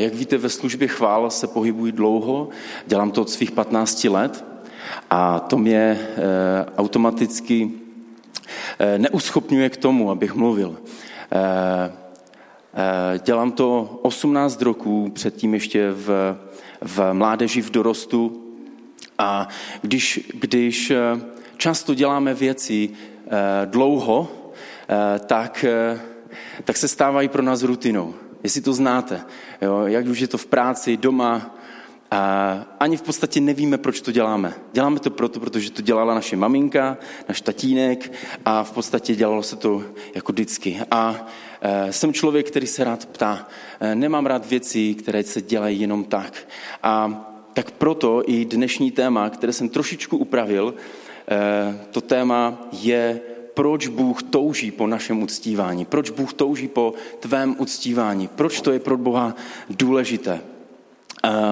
Jak víte, ve službě chvál se pohybuji dlouho, dělám to od svých 15 let a to mě e, automaticky e, neuschopňuje k tomu, abych mluvil. E, e, dělám to 18 roků, předtím ještě v, v mládeži, v dorostu a když, když často děláme věci dlouho, tak, tak se stávají pro nás rutinou jestli to znáte. Jo, jak už je to v práci, doma, a ani v podstatě nevíme, proč to děláme. Děláme to proto, protože to dělala naše maminka, náš tatínek a v podstatě dělalo se to jako vždycky. A e, jsem člověk, který se rád ptá. E, nemám rád věci, které se dělají jenom tak. A tak proto i dnešní téma, které jsem trošičku upravil, e, to téma je proč Bůh touží po našem uctívání, proč Bůh touží po tvém uctívání, proč to je pro Boha důležité.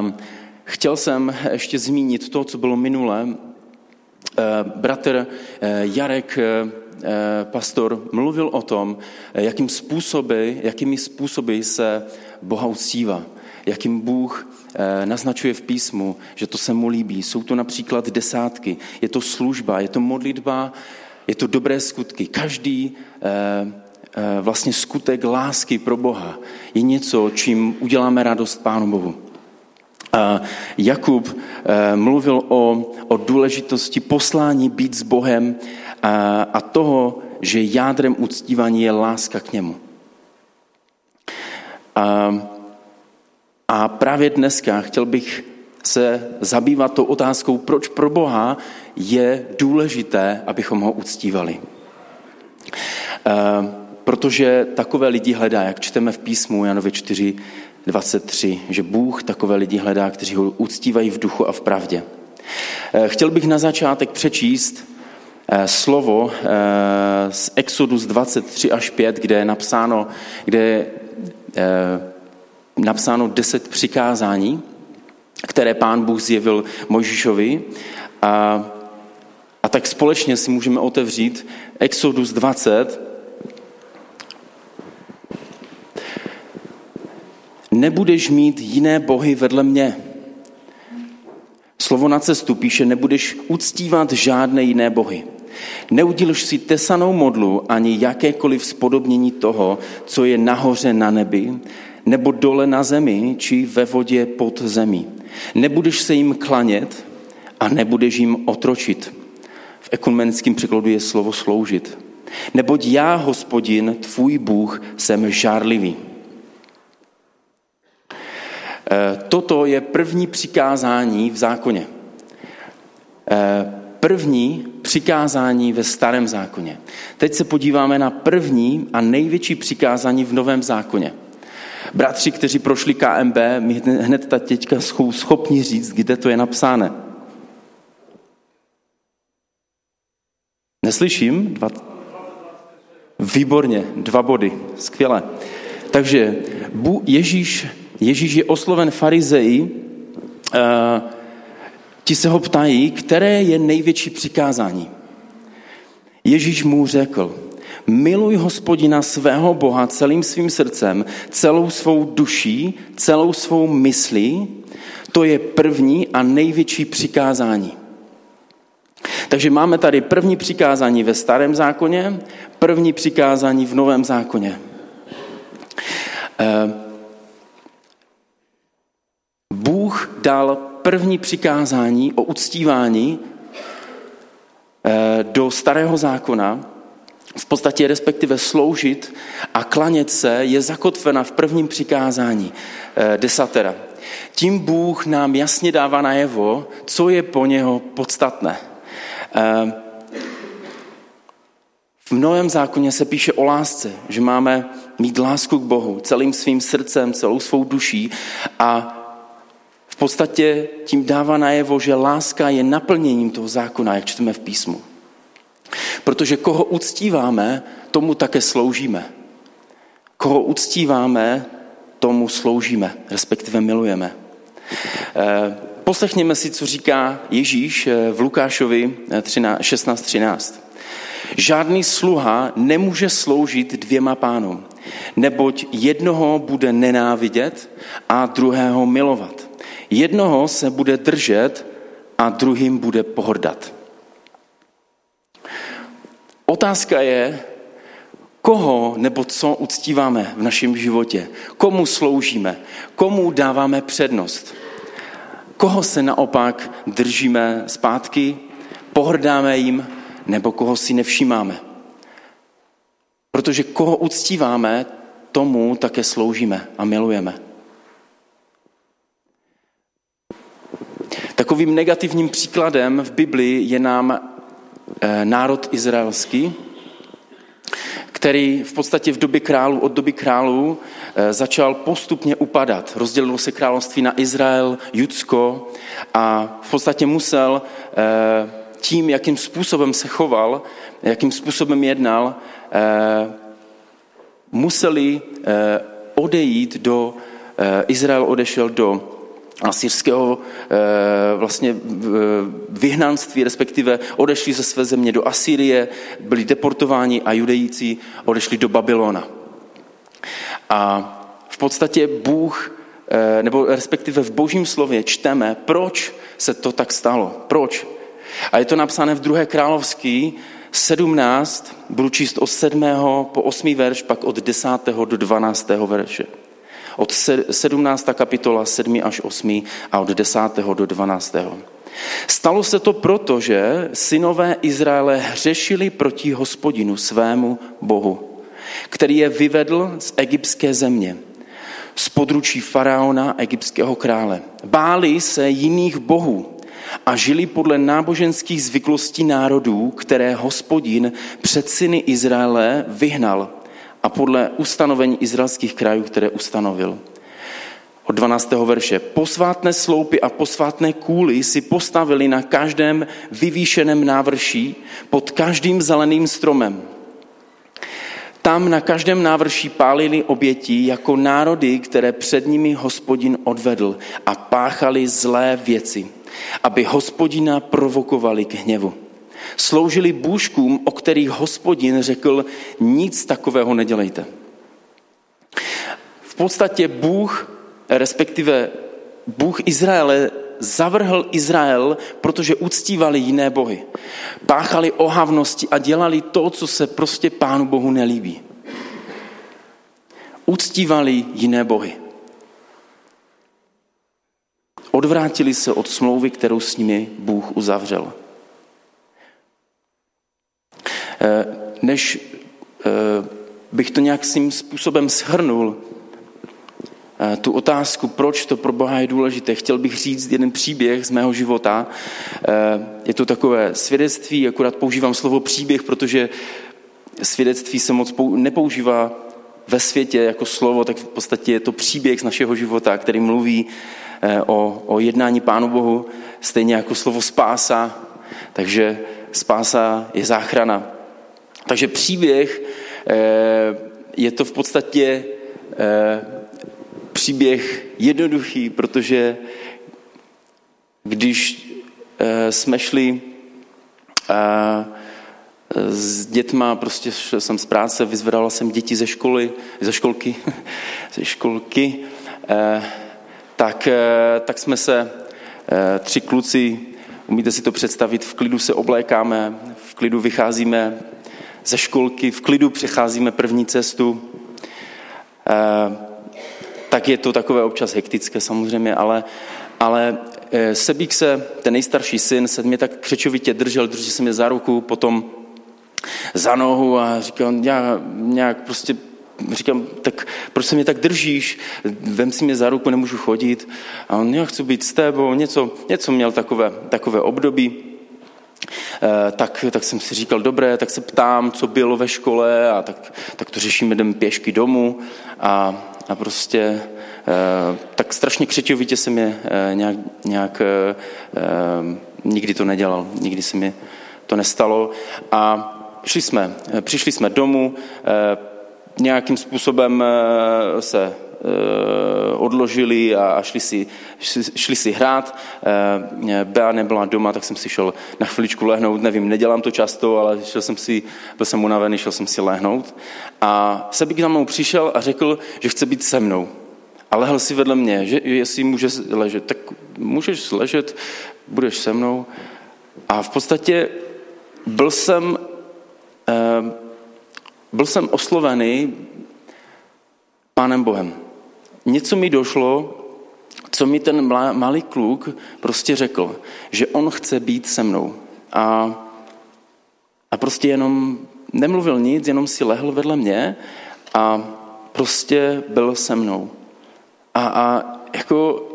Um, chtěl jsem ještě zmínit to, co bylo minule. Uh, bratr uh, Jarek, uh, pastor, mluvil o tom, jakým způsoby, jakými způsoby se Boha uctívá, jakým Bůh naznačuje v písmu, že to se mu líbí. Jsou to například desátky, je to služba, je to modlitba je to dobré skutky. Každý eh, eh, vlastně skutek lásky pro Boha je něco, čím uděláme radost Pánu Bohu. Jakub eh, mluvil o, o důležitosti poslání být s Bohem a toho, že jádrem uctívání je láska k němu. A, a právě dneska chtěl bych se zabývat tou otázkou, proč pro Boha je důležité, abychom ho uctívali. Eh, protože takové lidi hledá, jak čteme v písmu Janovi 4, 23, že Bůh takové lidi hledá, kteří ho uctívají v duchu a v pravdě. Eh, chtěl bych na začátek přečíst eh, slovo z Exodus 23 až 5, kde je napsáno, kde je napsáno deset přikázání, které pán Bůh zjevil Mojžišovi. A, a tak společně si můžeme otevřít Exodus 20. Nebudeš mít jiné bohy vedle mě. Slovo na cestu píše, nebudeš uctívat žádné jiné bohy. Neudělíš si tesanou modlu ani jakékoliv spodobnění toho, co je nahoře na nebi, nebo dole na zemi, či ve vodě pod zemí. Nebudeš se jim klanět a nebudeš jim otročit. V ekumenickém překladu je slovo sloužit. Neboť já, hospodin, tvůj Bůh, jsem žárlivý. E, toto je první přikázání v zákoně. E, první přikázání ve starém zákoně. Teď se podíváme na první a největší přikázání v novém zákoně. Bratři, kteří prošli KMB, mi hned ta teďka jsou schopni říct, kde to je napsáno. Neslyším? Dva... Výborně, dva body, skvěle. Takže Ježíš, Ježíš je osloven farizeji, uh, ti se ho ptají, které je největší přikázání. Ježíš mu řekl, Miluj hospodina svého Boha celým svým srdcem, celou svou duší, celou svou myslí. To je první a největší přikázání. Takže máme tady první přikázání ve starém zákoně, první přikázání v novém zákoně. Eh, Bůh dal první přikázání o uctívání eh, do starého zákona v podstatě respektive sloužit a klanět se je zakotvena v prvním přikázání eh, desatera. Tím Bůh nám jasně dává najevo, co je po něho podstatné. Eh, v Novém zákoně se píše o lásce, že máme mít lásku k Bohu celým svým srdcem, celou svou duší a v podstatě tím dává najevo, že láska je naplněním toho zákona, jak čteme v písmu. Protože koho uctíváme, tomu také sloužíme. Koho uctíváme, tomu sloužíme, respektive milujeme. Eh, poslechněme si, co říká Ježíš eh, v Lukášovi 16.13. Žádný sluha nemůže sloužit dvěma pánům, neboť jednoho bude nenávidět a druhého milovat. Jednoho se bude držet a druhým bude pohrdat. Otázka je, koho nebo co uctíváme v našem životě, komu sloužíme, komu dáváme přednost, koho se naopak držíme zpátky, pohrdáme jim nebo koho si nevšímáme. Protože koho uctíváme, tomu také sloužíme a milujeme. Takovým negativním příkladem v Biblii je nám eh, národ izraelský, který v podstatě v době králů, od doby králů eh, začal postupně upadat. Rozdělilo se království na Izrael, Judsko a v podstatě musel eh, tím, jakým způsobem se choval, jakým způsobem jednal, museli odejít do, Izrael odešel do asyrského eh, vlastně vyhnanství, respektive odešli ze své země do Asýrie, byli deportováni a judejíci odešli do Babylona. A v podstatě Bůh, eh, nebo respektive v božím slově čteme, proč se to tak stalo. Proč? A je to napsané v druhé královský 17, budu číst od 7. po 8. verš, pak od 10. do 12. verše od 17. kapitola 7. až 8. a od 10. do 12. Stalo se to proto, že synové Izraele hřešili proti hospodinu svému bohu, který je vyvedl z egyptské země, z područí faraona egyptského krále. Báli se jiných bohů a žili podle náboženských zvyklostí národů, které hospodin před syny Izraele vyhnal a podle ustanovení izraelských krajů, které ustanovil. Od 12. verše. Posvátné sloupy a posvátné kůly si postavili na každém vyvýšeném návrší pod každým zeleným stromem. Tam na každém návrší pálili oběti jako národy, které před nimi hospodin odvedl a páchali zlé věci, aby hospodina provokovali k hněvu. Sloužili bůžkům, o kterých hospodin řekl, nic takového nedělejte. V podstatě Bůh, respektive Bůh Izraele, zavrhl Izrael, protože uctívali jiné bohy. Páchali ohavnosti a dělali to, co se prostě Pánu Bohu nelíbí. Uctívali jiné bohy. Odvrátili se od smlouvy, kterou s nimi Bůh uzavřel. Eh, než eh, bych to nějakým způsobem shrnul, eh, tu otázku, proč to pro Boha je důležité, chtěl bych říct jeden příběh z mého života. Je to takové svědectví, akorát používám slovo příběh, protože svědectví se moc nepoužívá ve světě jako slovo, tak v podstatě je to příběh z našeho života, který mluví o, o jednání Pánu Bohu, stejně jako slovo spása. Takže spása je záchrana. Takže příběh eh, je to v podstatě eh, příběh jednoduchý, protože když eh, jsme šli s dětma, prostě jsem z práce, vyzvedala jsem děti ze školy, ze školky, ze školky, tak, tak jsme se tři kluci, umíte si to představit, v klidu se oblékáme, v klidu vycházíme ze školky, v klidu přecházíme první cestu, eh, tak je to takové občas hektické samozřejmě, ale, ale eh, Sebík se, ten nejstarší syn, se mě tak křečovitě držel, držel se mě za ruku, potom za nohu a říkal, já nějak prostě říkám, tak proč se mě tak držíš? Vem si mě za ruku, nemůžu chodit. A on, já chci být s tebou, něco, něco měl takové, takové období. Eh, tak, tak jsem si říkal, dobré, tak se ptám, co bylo ve škole a tak, tak to řešíme, jdem pěšky domů. A, a prostě eh, tak strašně křečovitě jsem je eh, nějak, nějak nikdy to nedělal, nikdy se mi to nestalo. A šli jsme, přišli jsme domů, nějakým způsobem se odložili a šli si, šli si hrát. Bea nebyla doma, tak jsem si šel na chviličku lehnout. Nevím, nedělám to často, ale šel jsem si, byl jsem unavený, šel jsem si lehnout. A Sebík za mnou přišel a řekl, že chce být se mnou. A lehl si vedle mě, že jestli může ležet, tak můžeš ležet, budeš se mnou. A v podstatě byl jsem, byl jsem oslovený Pánem Bohem. Něco mi došlo, co mi ten malý kluk prostě řekl, že on chce být se mnou. A, a prostě jenom nemluvil nic, jenom si lehl vedle mě a prostě byl se mnou. A, a jako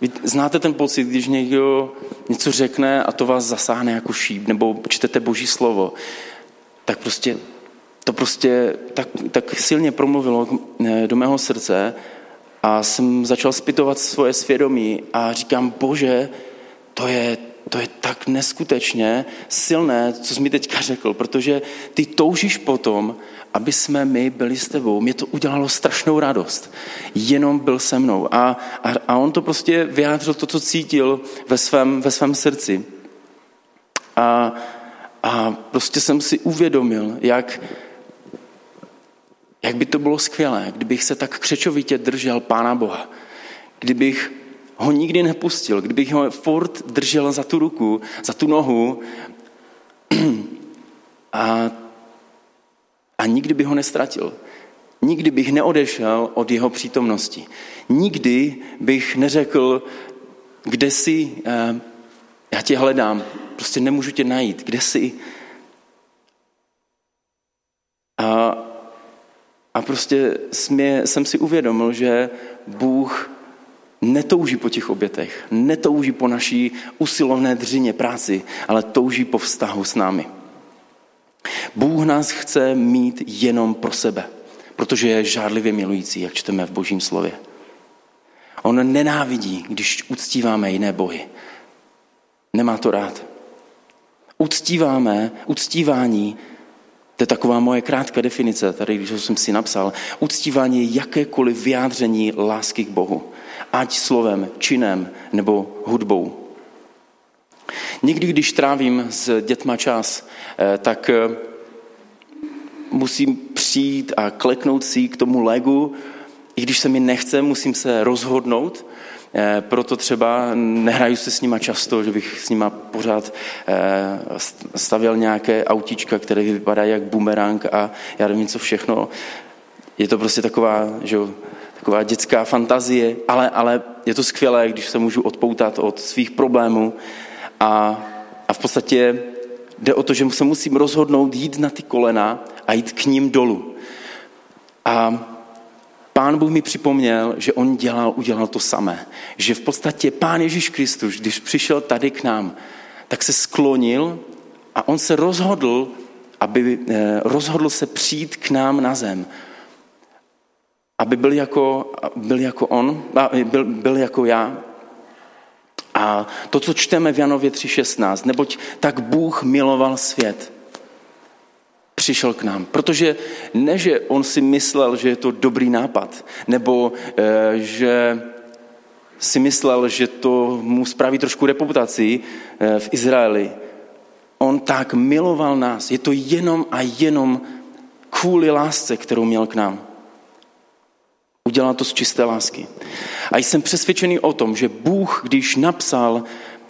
vy znáte ten pocit, když někdo něco řekne a to vás zasáhne jako šíp, nebo čtete boží slovo, tak prostě to prostě tak, tak silně promluvilo eh, do mého srdce a jsem začal zpytovat svoje svědomí a říkám, bože, to je, to je tak neskutečně silné, co jsi mi teďka řekl, protože ty toužíš potom, aby jsme my byli s tebou. Mě to udělalo strašnou radost. Jenom byl se mnou. A, a, a on to prostě vyjádřil to, co cítil ve svém, ve svém srdci. A, a prostě jsem si uvědomil, jak, jak by to bylo skvělé, kdybych se tak křečovitě držel Pána Boha. Kdybych ho nikdy nepustil, kdybych ho furt držel za tu ruku, za tu nohu a, a nikdy bych ho nestratil. Nikdy bych neodešel od jeho přítomnosti. Nikdy bych neřekl, kde jsi, eh, já tě hledám, prostě nemůžu tě najít, kde jsi. A a prostě jsme, jsem si uvědomil, že Bůh netouží po těch obětech, netouží po naší usilovné dřině práci, ale touží po vztahu s námi. Bůh nás chce mít jenom pro sebe, protože je žádlivě milující, jak čteme v božím slově. On nenávidí, když uctíváme jiné bohy. Nemá to rád. Uctíváme, uctívání to je taková moje krátká definice, tady, když jsem si napsal. Uctívání je jakékoliv vyjádření lásky k Bohu. Ať slovem, činem nebo hudbou. Někdy, když trávím s dětma čas, eh, tak eh, musím přijít a kleknout si k tomu legu, i když se mi nechce, musím se rozhodnout, proto třeba nehraju se s nima často, že bych s nima pořád eh, stavěl nějaké autička, které vypadají jak bumerang a já nevím co všechno. Je to prostě taková, že taková dětská fantazie, ale, ale je to skvělé, když se můžu odpoutat od svých problémů a, a v podstatě jde o to, že se musím rozhodnout jít na ty kolena a jít k ním dolů. A Pán Bůh mi připomněl, že on dělal, udělal to samé. Že v podstatě Pán Ježíš Kristus, když přišel tady k nám, tak se sklonil a on se rozhodl, aby eh, rozhodl se přijít k nám na zem. Aby byl jako, byl jako on, byl, byl jako já. A to, co čteme v Janově 3.16, neboť tak Bůh miloval svět, přišel k nám. Protože ne, že on si myslel, že je to dobrý nápad, nebo e, že si myslel, že to mu spraví trošku reputaci e, v Izraeli. On tak miloval nás. Je to jenom a jenom kvůli lásce, kterou měl k nám. Udělal to z čisté lásky. A jsem přesvědčený o tom, že Bůh, když napsal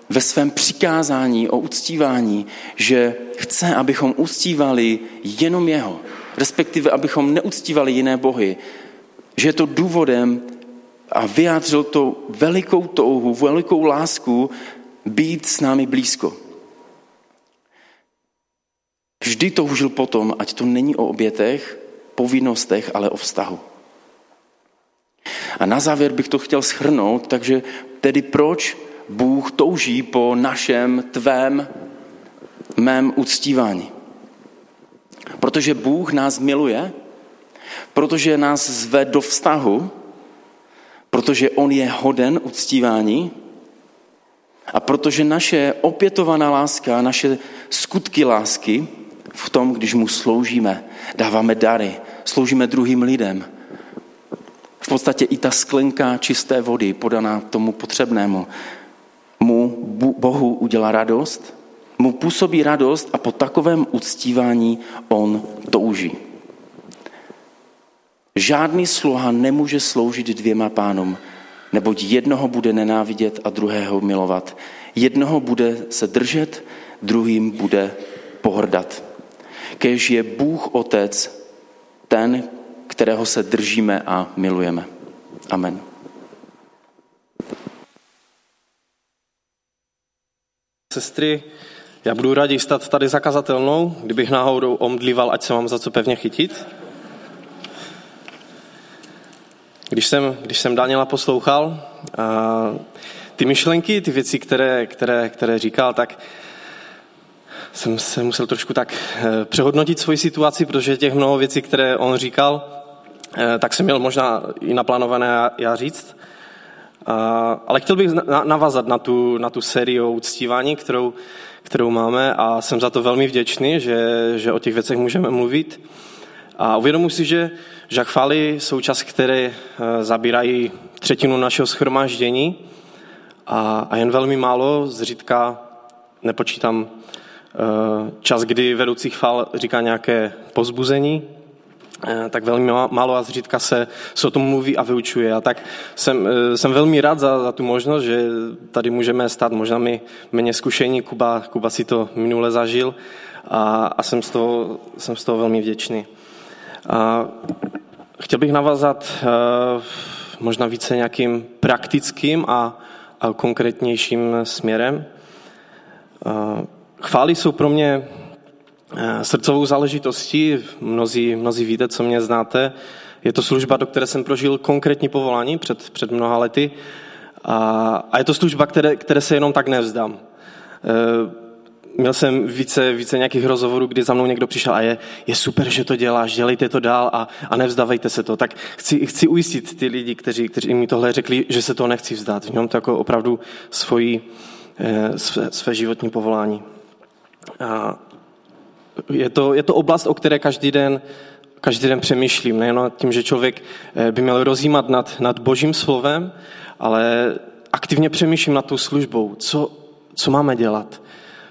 ve svém přikázání o uctívání, že chce, abychom uctívali jenom jeho, respektive abychom neuctívali jiné bohy, že je to důvodem a vyjádřil to velikou touhu, velikou lásku být s námi blízko. Vždy toužil potom, ať to není o obětech, povinnostech, ale o vztahu. A na závěr bych to chtěl schrnout, takže tedy proč Bůh touží po našem, tvém, mém uctívání. Protože Bůh nás miluje, protože nás zve do vztahu, protože On je hoden uctívání a protože naše opětovaná láska, naše skutky lásky v tom, když mu sloužíme, dáváme dary, sloužíme druhým lidem, v podstatě i ta sklenka čisté vody podaná tomu potřebnému mu Bohu udělá radost, mu působí radost a po takovém uctívání on touží. Žádný sluha nemůže sloužit dvěma pánům, neboť jednoho bude nenávidět a druhého milovat. Jednoho bude se držet, druhým bude pohrdat. Kež je Bůh Otec ten, kterého se držíme a milujeme. Amen. Sestry, já budu raději stát tady zakazatelnou, kdybych náhodou omdlíval, ať se mám za co pevně chytit. Když jsem, když jsem Daniela poslouchal, a ty myšlenky, ty věci, které, které, které říkal, tak jsem se musel trošku tak eh, přehodnotit svoji situaci, protože těch mnoho věcí, které on říkal, eh, tak jsem měl možná i naplánované já říct. Ale chtěl bych navázat na tu, na tu sérii o uctívání, kterou, kterou máme a jsem za to velmi vděčný, že, že o těch věcech můžeme mluvit. A uvědomuji si, že, chvály jsou čas, které eh, zabírají třetinu našeho schromáždění a, a jen velmi málo, zřídka nepočítám eh, čas, kdy vedoucí chvál říká nějaké pozbuzení, tak velmi málo a zřídka se, se o tom mluví a vyučuje. A tak jsem, jsem velmi rád za, za tu možnost, že tady můžeme stát, možná my méně zkušení, Kuba, Kuba si to minule zažil a, a jsem, z toho, jsem z toho velmi vděčný. A chtěl bych navázat eh, možná více nějakým praktickým a, a konkrétnějším směrem. Eh, chvály jsou pro mě eh, srdcovou záležitostí. Mnozí, mnozí víte, co mě znáte. Je to služba, do které jsem prožil konkrétní povolání před, před mnoha lety. A, a je to služba, které, které se jenom tak nevzdám měl jsem více, více nějakých rozhovorů, kdy za mnou někdo přišel a je, je super, že to děláš, dělejte to dál a, a nevzdávejte se to. Tak chci, chci ujistit ty lidi, kteří, kteří mi tohle řekli, že se to nechci vzdát. V něm to jako opravdu svoji, eh, své, své životní povolání. A je, to, je to oblast, o které každý den každý den přemýšlím, nejen tím, že člověk eh, by měl rozjímat nad, nad božím slovem, ale aktivně přemýšlím nad tou službou. Co, co máme dělat?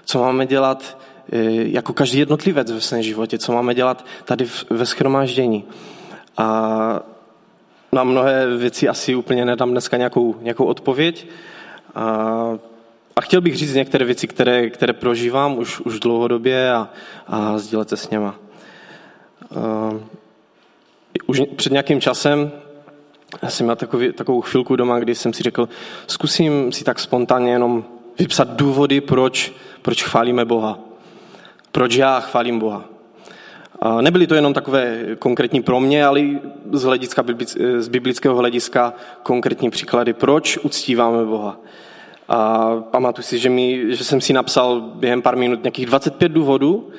co máme dělat e, jako každý jednotlivec ve svém životě, co máme dělat tady ve schromáždění. A na mnohé věci asi úplně nedám dneska nějakou, nějakou odpověď. A, a chtěl bych říct některé věci, které, které prožívám už, už dlouhodobě a, a sdílet se s něma. Uh, už před nějakým časem jsem měl takový, takovou chvilku doma, kdy jsem si řekl, zkusím si tak spontánně jenom vypsat důvody, proč, proč chválíme Boha. Proč já chválím Boha. A nebyly to jenom takové konkrétní pro mě, ale z, hlediska, z biblického hlediska konkrétní příklady, proč uctíváme Boha. A pamatuju si, že, mi, že jsem si napsal během pár minut nějakých 25 důvodů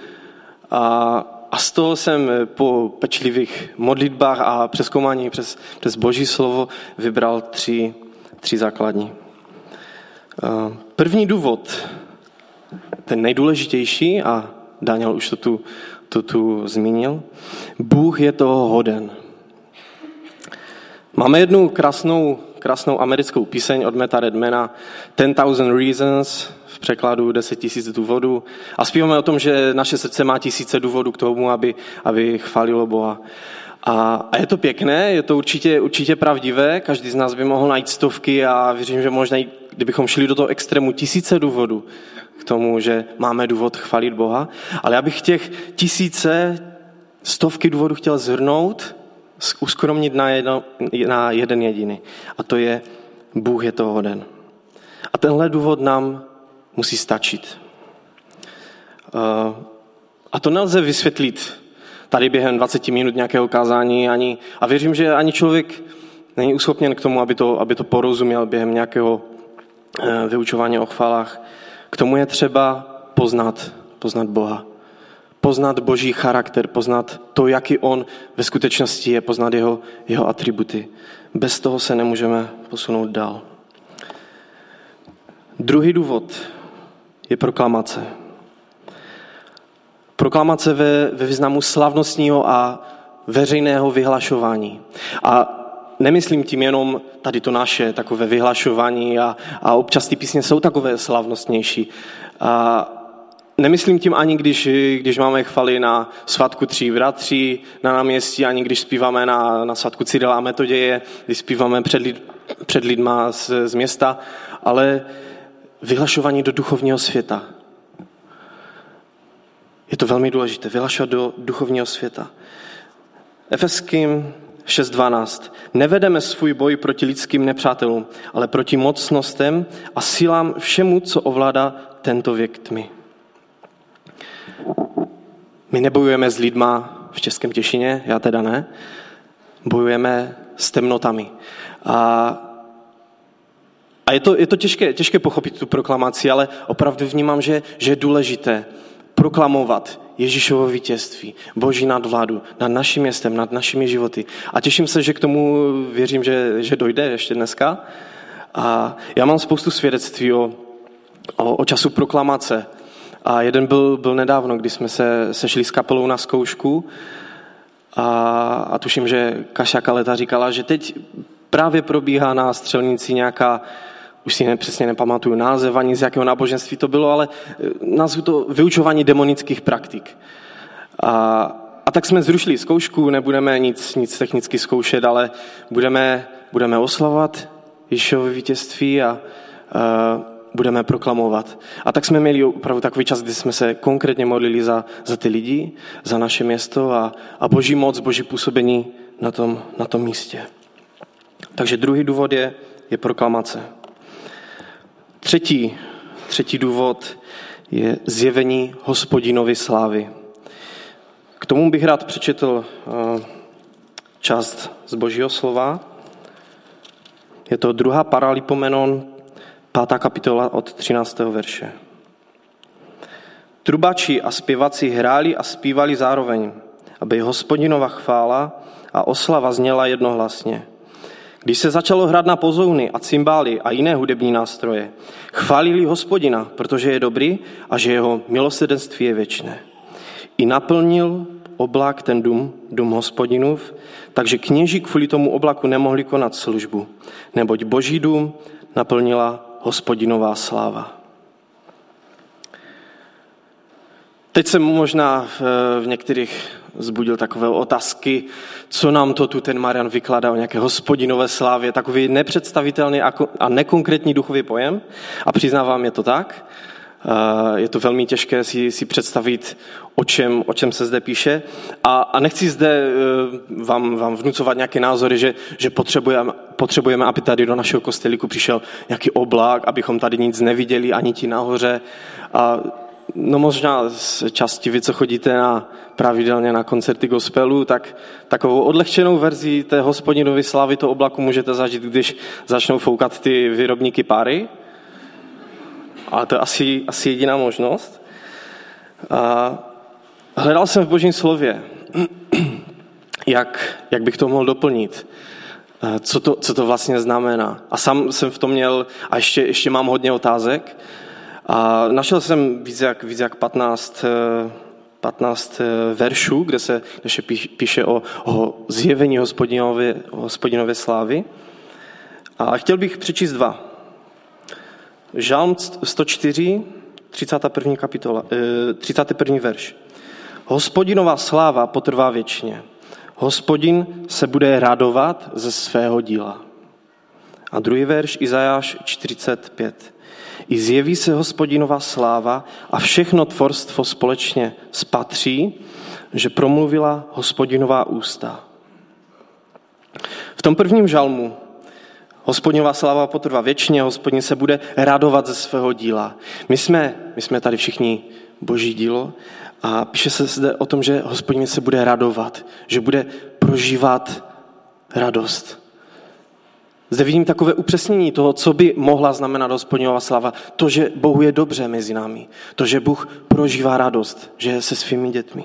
a, a z toho jsem po pečlivých modlitbách a přeskoumání přes, přes Boží slovo vybral tři, tři základní. První důvod, ten nejdůležitější, a Daniel už to tu, to tu zmínil, Bůh je toho hoden. Máme jednu krásnou, krásnou americkou píseň od Meta Redmana, 10,000 Reasons, v překladu 10 tisíc důvodů. A zpíváme o tom, že naše srdce má tisíce důvodů k tomu, aby, aby chválilo Boha. A, a je to pěkné, je to určitě, určitě pravdivé, každý z nás by mohl najít stovky a věřím, že možná, kdybychom šli do toho extrému, tisíce důvodů k tomu, že máme důvod chvalit Boha. Ale já bych těch tisíce, stovky důvodů chtěl zhrnout, uskromnit na, jedno, na jeden jediný. A to je, Bůh je toho hoden. A tenhle důvod nám musí stačit. A to nelze vysvětlit tady během 20 minut nějakého kázání ani, a věřím, že ani člověk není uschopněn k tomu, aby to, aby to porozuměl během nějakého eh, vyučování o chvalách. K tomu je třeba poznat, poznat Boha. Poznat boží charakter, poznat to, jaký on ve skutečnosti je, poznat jeho, jeho atributy. Bez toho se nemůžeme posunout dál. Druhý důvod je proklamace. Proklamace ve, ve významu slavnostního a veřejného vyhlašování. A nemyslím tím jenom tady to naše takové vyhlašování a, a občas ty písně jsou takové slavnostnější. A nemyslím tím ani, když, když máme chvaly na svatku tří bratří na náměstí, ani když zpíváme na, na svatku Cyrila a Metoděje, když zpíváme před, lid, před lidma z, z města, ale vyhlašování do duchovního světa. Je to velmi důležité, vyhlašovat do duchovního světa. Efeským 6.12. Nevedeme svůj boj proti lidským nepřátelům, ale proti mocnostem a silám všemu, co ovládá tento věk tmy. My nebojujeme s lidma v Českém Těšině, já teda ne. Bojujeme s temnotami. A, a je to, je to těžké, těžké pochopit tu proklamaci, ale opravdu vnímám, že, že je důležité proklamovat Ježíšovo vítězství, Boží nadvládu nad naším městem, nad našimi životy. A těším se, že k tomu věřím, že, že dojde ještě dneska. A já mám spoustu svědectví o, o, o času proklamace. A jeden byl, byl nedávno, kdy jsme se sešli s kapelou na zkoušku a, a tuším, že Kaša Kaleta říkala, že teď právě probíhá na střelnici nějaká už si nepřesně nepamatuju název ani z jakého náboženství to bylo, ale eh, nazvu to vyučování demonických praktik. A, a tak jsme zrušili zkoušku, nebudeme nic, nic technicky zkoušet, ale budeme, budeme oslavovat Ježíšovo vítězství a, a budeme proklamovat. A tak jsme měli opravdu takový čas, kdy jsme se konkrétně modlili za, za ty lidi, za naše město a, a boží moc, boží působení na tom, na tom místě. Takže druhý důvod je, je proklamace. Třetí, třetí důvod je zjevení hospodinovy slávy. K tomu bych rád přečetl eh, část z Božího slova. Je to druhá paralipomenon, pátá kapitola od 13. verše. Trubači a zpěvaci hráli a zpívali zároveň, aby hospodinova chvála a oslava zněla jednohlasně. Když se začalo hrát na pozouny a cymbály a jiné hudební nástroje, chválili hospodina, protože je dobrý a že jeho milosedenství je věčné. I naplnil oblak ten dům, dům hospodinův, takže kněží kvůli tomu oblaku nemohli konat službu, neboť boží dům naplnila hospodinová sláva. Teď jsem možná v některých zbudil takové otázky, co nám to tu ten Marian vykládá o nějaké hospodinové slávě, takový nepředstavitelný a nekonkrétní duchový pojem a přiznávám, je to tak. Je to velmi těžké si, si představit, o čem, o čem se zde píše. A, a nechci zde e, vám, vám vnucovat nějaké názory, že, že potřebujeme, potřebujeme, aby tady do našeho kostelíku přišel nějaký oblak, abychom tady nic neviděli, ani ti nahoře. A no možná z části vy, co chodíte na, pravidelně na koncerty gospelu, tak takovou odlehčenou verzi té hospodinovy slávy to oblaku můžete zažít, když začnou foukat ty výrobníky páry. A to je asi, asi jediná možnost. A hledal jsem v božím slově, jak, jak bych to mohl doplnit. Co to, co to vlastně znamená. A sám jsem v tom měl, a ještě, ještě mám hodně otázek, a našel jsem víc jak, víc jak 15, 15 eh, eh, veršů, kde se, kde se píše o, o zjevení hospodinově slávy. A chtěl bych přečíst dva. Žálm 104, 31. kapitola, 31. Eh, verš. Hospodinová sláva potrvá věčně. Hospodin se bude radovat ze svého díla. A druhý verš, Izajáš 45. I zjeví se hospodinová sláva a všechno tvorstvo společně spatří, že promluvila hospodinová ústa. V tom prvním žalmu Hospodinová sláva potrvá věčně, hospodin se bude radovat ze svého díla. My jsme, my jsme tady všichni boží dílo a píše se zde o tom, že hospodin se bude radovat, že bude prožívat radost. Zde vidím takové upřesnění toho, co by mohla znamenat hospodinova slava. To, že Bohu je dobře mezi námi. To, že Bůh prožívá radost, že je se svými dětmi.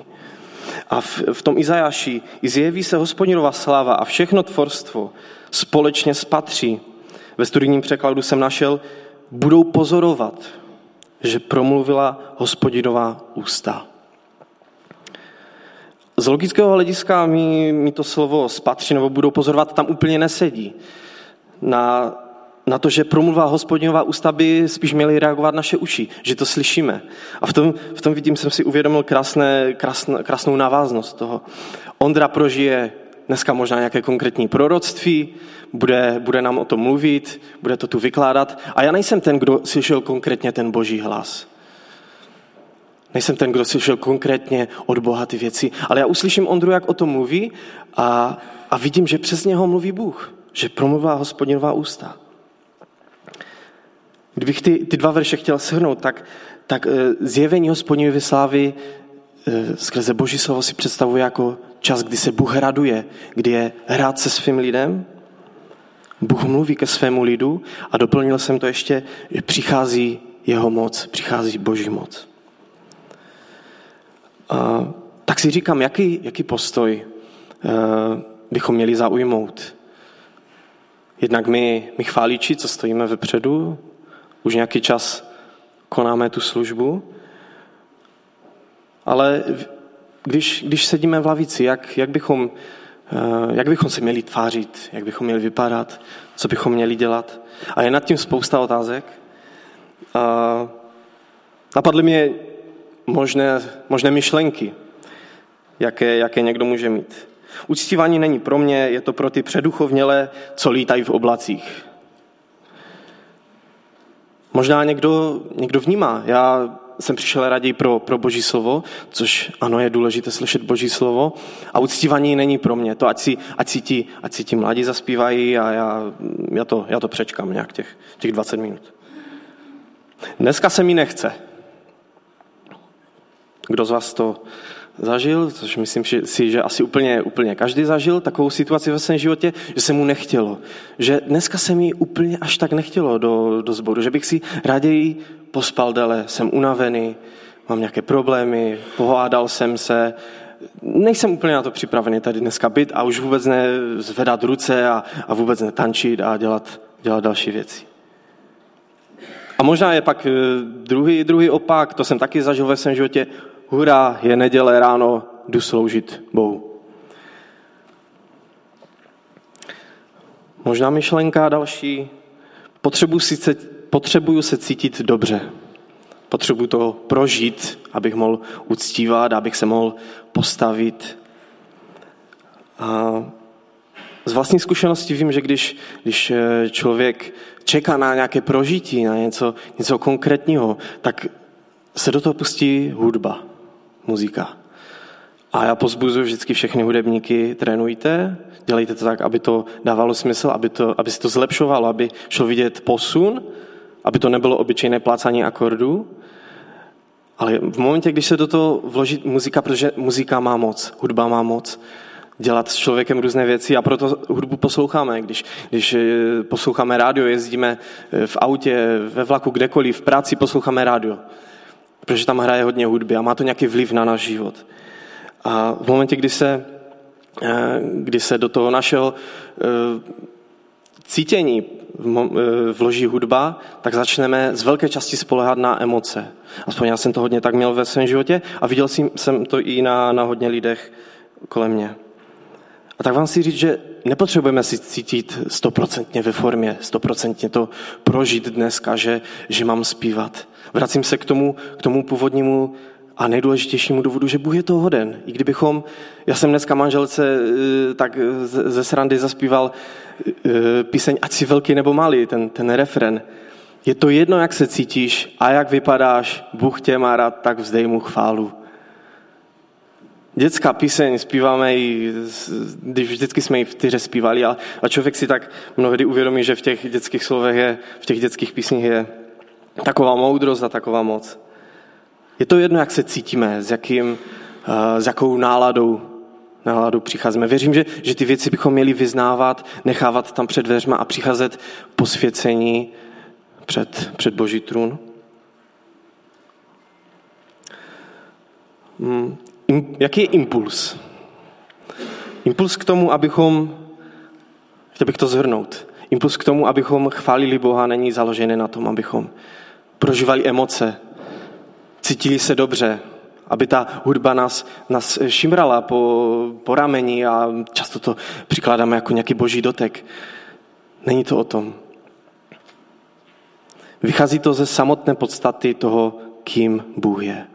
A v, v tom Izajáši zjeví se hospodinova sláva a všechno tvorstvo společně spatří. Ve studijním překladu jsem našel, budou pozorovat, že promluvila hospodinová ústa. z logického hlediska mi, mi to slovo spatří nebo budou pozorovat tam úplně nesedí. Na, na to, že promluva hospodinova ústa by spíš měly reagovat naše uši, že to slyšíme. A v tom, v tom vidím, jsem si uvědomil krásné, krásn, krásnou návaznost toho. Ondra prožije dneska možná nějaké konkrétní proroctví, bude, bude nám o tom mluvit, bude to tu vykládat. A já nejsem ten, kdo slyšel konkrétně ten boží hlas. Nejsem ten, kdo slyšel konkrétně od Boha ty věci, ale já uslyším Ondru, jak o tom mluví a, a vidím, že přes něho mluví Bůh, že promluvá hospodinová ústa. Kdybych ty, ty dva verše chtěl shrnout, tak, tak eh, zjevení hospodinovy slávy eh, skrze Boží slovo si představuje jako čas, kdy se Bůh raduje, kdy je rád se svým lidem. Bůh mluví ke svému lidu a doplnil jsem to ještě, že přichází jeho moc, přichází Boží moc. A, tak si říkám, jaký, jaký postoj uh, bychom měli zaujmout. Jednak my, my chváliči, co stojíme vepředu, už nějaký čas konáme tu službu, ale když, když sedíme v lavici, jak, jak, bychom, uh, jak bychom se měli tvářit, jak bychom měli vypadat, co bychom měli dělat. A je nad tím spousta otázek. Uh, napadly mě možné, možné myšlenky, jaké, jaké někdo může mít. Uctívání není pro mě, je to pro ty předuchovnělé, co lítají v oblacích. Možná někdo, někdo vnímá. Já jsem přišel raději pro, pro Boží slovo, což ano, je důležité slyšet Boží slovo. A uctívání není pro mě. To ať si, ať si, ti, ať si ti mladí zaspívají a já, já, to, já to přečkám nějak těch, těch 20 minut. Dneska se mi nechce. Kdo z vás to zažil, což myslím si, že asi úplně, úplně každý zažil takovou situaci ve svém životě, že se mu nechtělo. Že dneska se mi úplně až tak nechtělo do, do sboru, že bych si raději pospal dele, jsem unavený, mám nějaké problémy, pohádal jsem se, nejsem úplně na to připravený tady dneska být a už vůbec ne zvedat ruce a, a vůbec netančit a dělat, dělat další věci. A možná je pak eh, druhý, druhý opak, to jsem taky zažil ve svém životě, hurá, je neděle ráno, jdu sloužit Bohu. Možná myšlenka další. Potřebuji, si, potřebuju se cítit dobře. Potřebuji to prožít, abych mohl uctívat, abych se mohl postavit. A z vlastní zkušenosti vím, že když, když eh, člověk čeká na nějaké prožití, na něco, něco konkrétního, tak se do toho pustí hudba muzika. A já pozbuzuji vždycky všechny hudebníky, trénujte, dělejte to tak, aby to dávalo smysl, aby, to, aby se to zlepšovalo, aby šlo vidět posun, aby to nebylo obyčejné plácání akordů. Ale v momentě, když se do toho vloží muzika, protože muzika má moc, hudba má moc, dělat s člověkem různé věci a proto hudbu posloucháme. Když, když eh, posloucháme rádio, jezdíme eh, v autě, ve vlaku, kdekoliv, v práci posloucháme rádio protože tam hraje hodně hudby a má to nějaký vliv na náš život. A v momentě, kdy se, eh, kdy se do toho našeho eh, cítění eh, vloží hudba, tak začneme z velké části spolehat na emoce. Aspoň já jsem to hodně tak měl ve svém životě a viděl jsem to i na, na hodně lidech kolem mě. A tak vám si říct, že nepotřebujeme si cítit stoprocentně ve formě, stoprocentně to prožít dneska, že, že mám zpívat. Vracím se k tomu, k tomu původnímu a nejdůležitějšímu důvodu, že Bůh je to hoden. I kdybychom, já jsem dneska manželce eh, tak ze srandy zaspíval eh, píseň Ať si velký nebo malý, ten, ten refren. Je to jedno, jak se cítíš a jak vypadáš, Bůh tě má rád, tak vzdej mu chválu. Dětská píseň zpíváme i, když vždycky jsme ji v tyře zpívali a, a člověk si tak mnohdy uvědomí, že v těch dětských slovech je, v těch dětských písních je taková moudrost a taková moc. Je to jedno, jak se cítíme, s, jakým, eh, s jakou náladou, náladou přicházíme. Věřím, že, že ty věci bychom měli vyznávat, nechávat tam před dveřma a přicházet posvěcení před, před Boží trůn. Jaký je impuls? Impuls k tomu, abychom, chtěl bych to zhrnout, impuls k tomu, abychom chválili Boha, není založený na tom, abychom prožívali emoce, cítili se dobře, aby ta hudba nás, nás šimrala po, po rameni a často to přikládáme jako nějaký boží dotek. Není to o tom. Vychází to ze samotné podstaty toho, kým Bůh je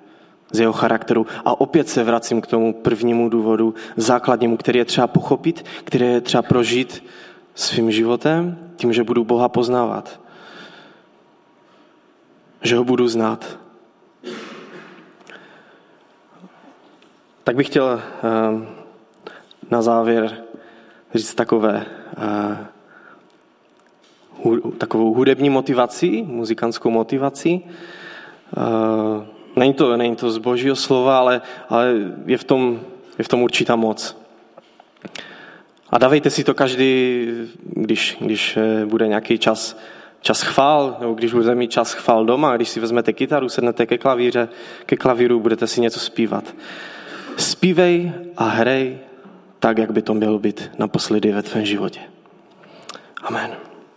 z jeho charakteru. A opět se vracím k tomu prvnímu důvodu, základnímu, který je třeba pochopit, který je třeba prožít svým životem, tím, že budu Boha poznávat. Že ho budu znát. Tak bych chtěl uh, na závěr říct takové, hu, takovou hudební motivaci, muzikantskou motivaci. Není to, není to z božího slova, ale, ale je, v tom, je v tom určitá moc. A dávejte si to každý, když, když eh, bude nějaký čas, čas chvál, nebo když budete mít čas chvál doma, když si vezmete kytaru, sednete ke klavíře, ke klavíru, budete si něco zpívat. Spívej a hrej tak, jak by to mělo být naposledy ve tvém životě. Amen.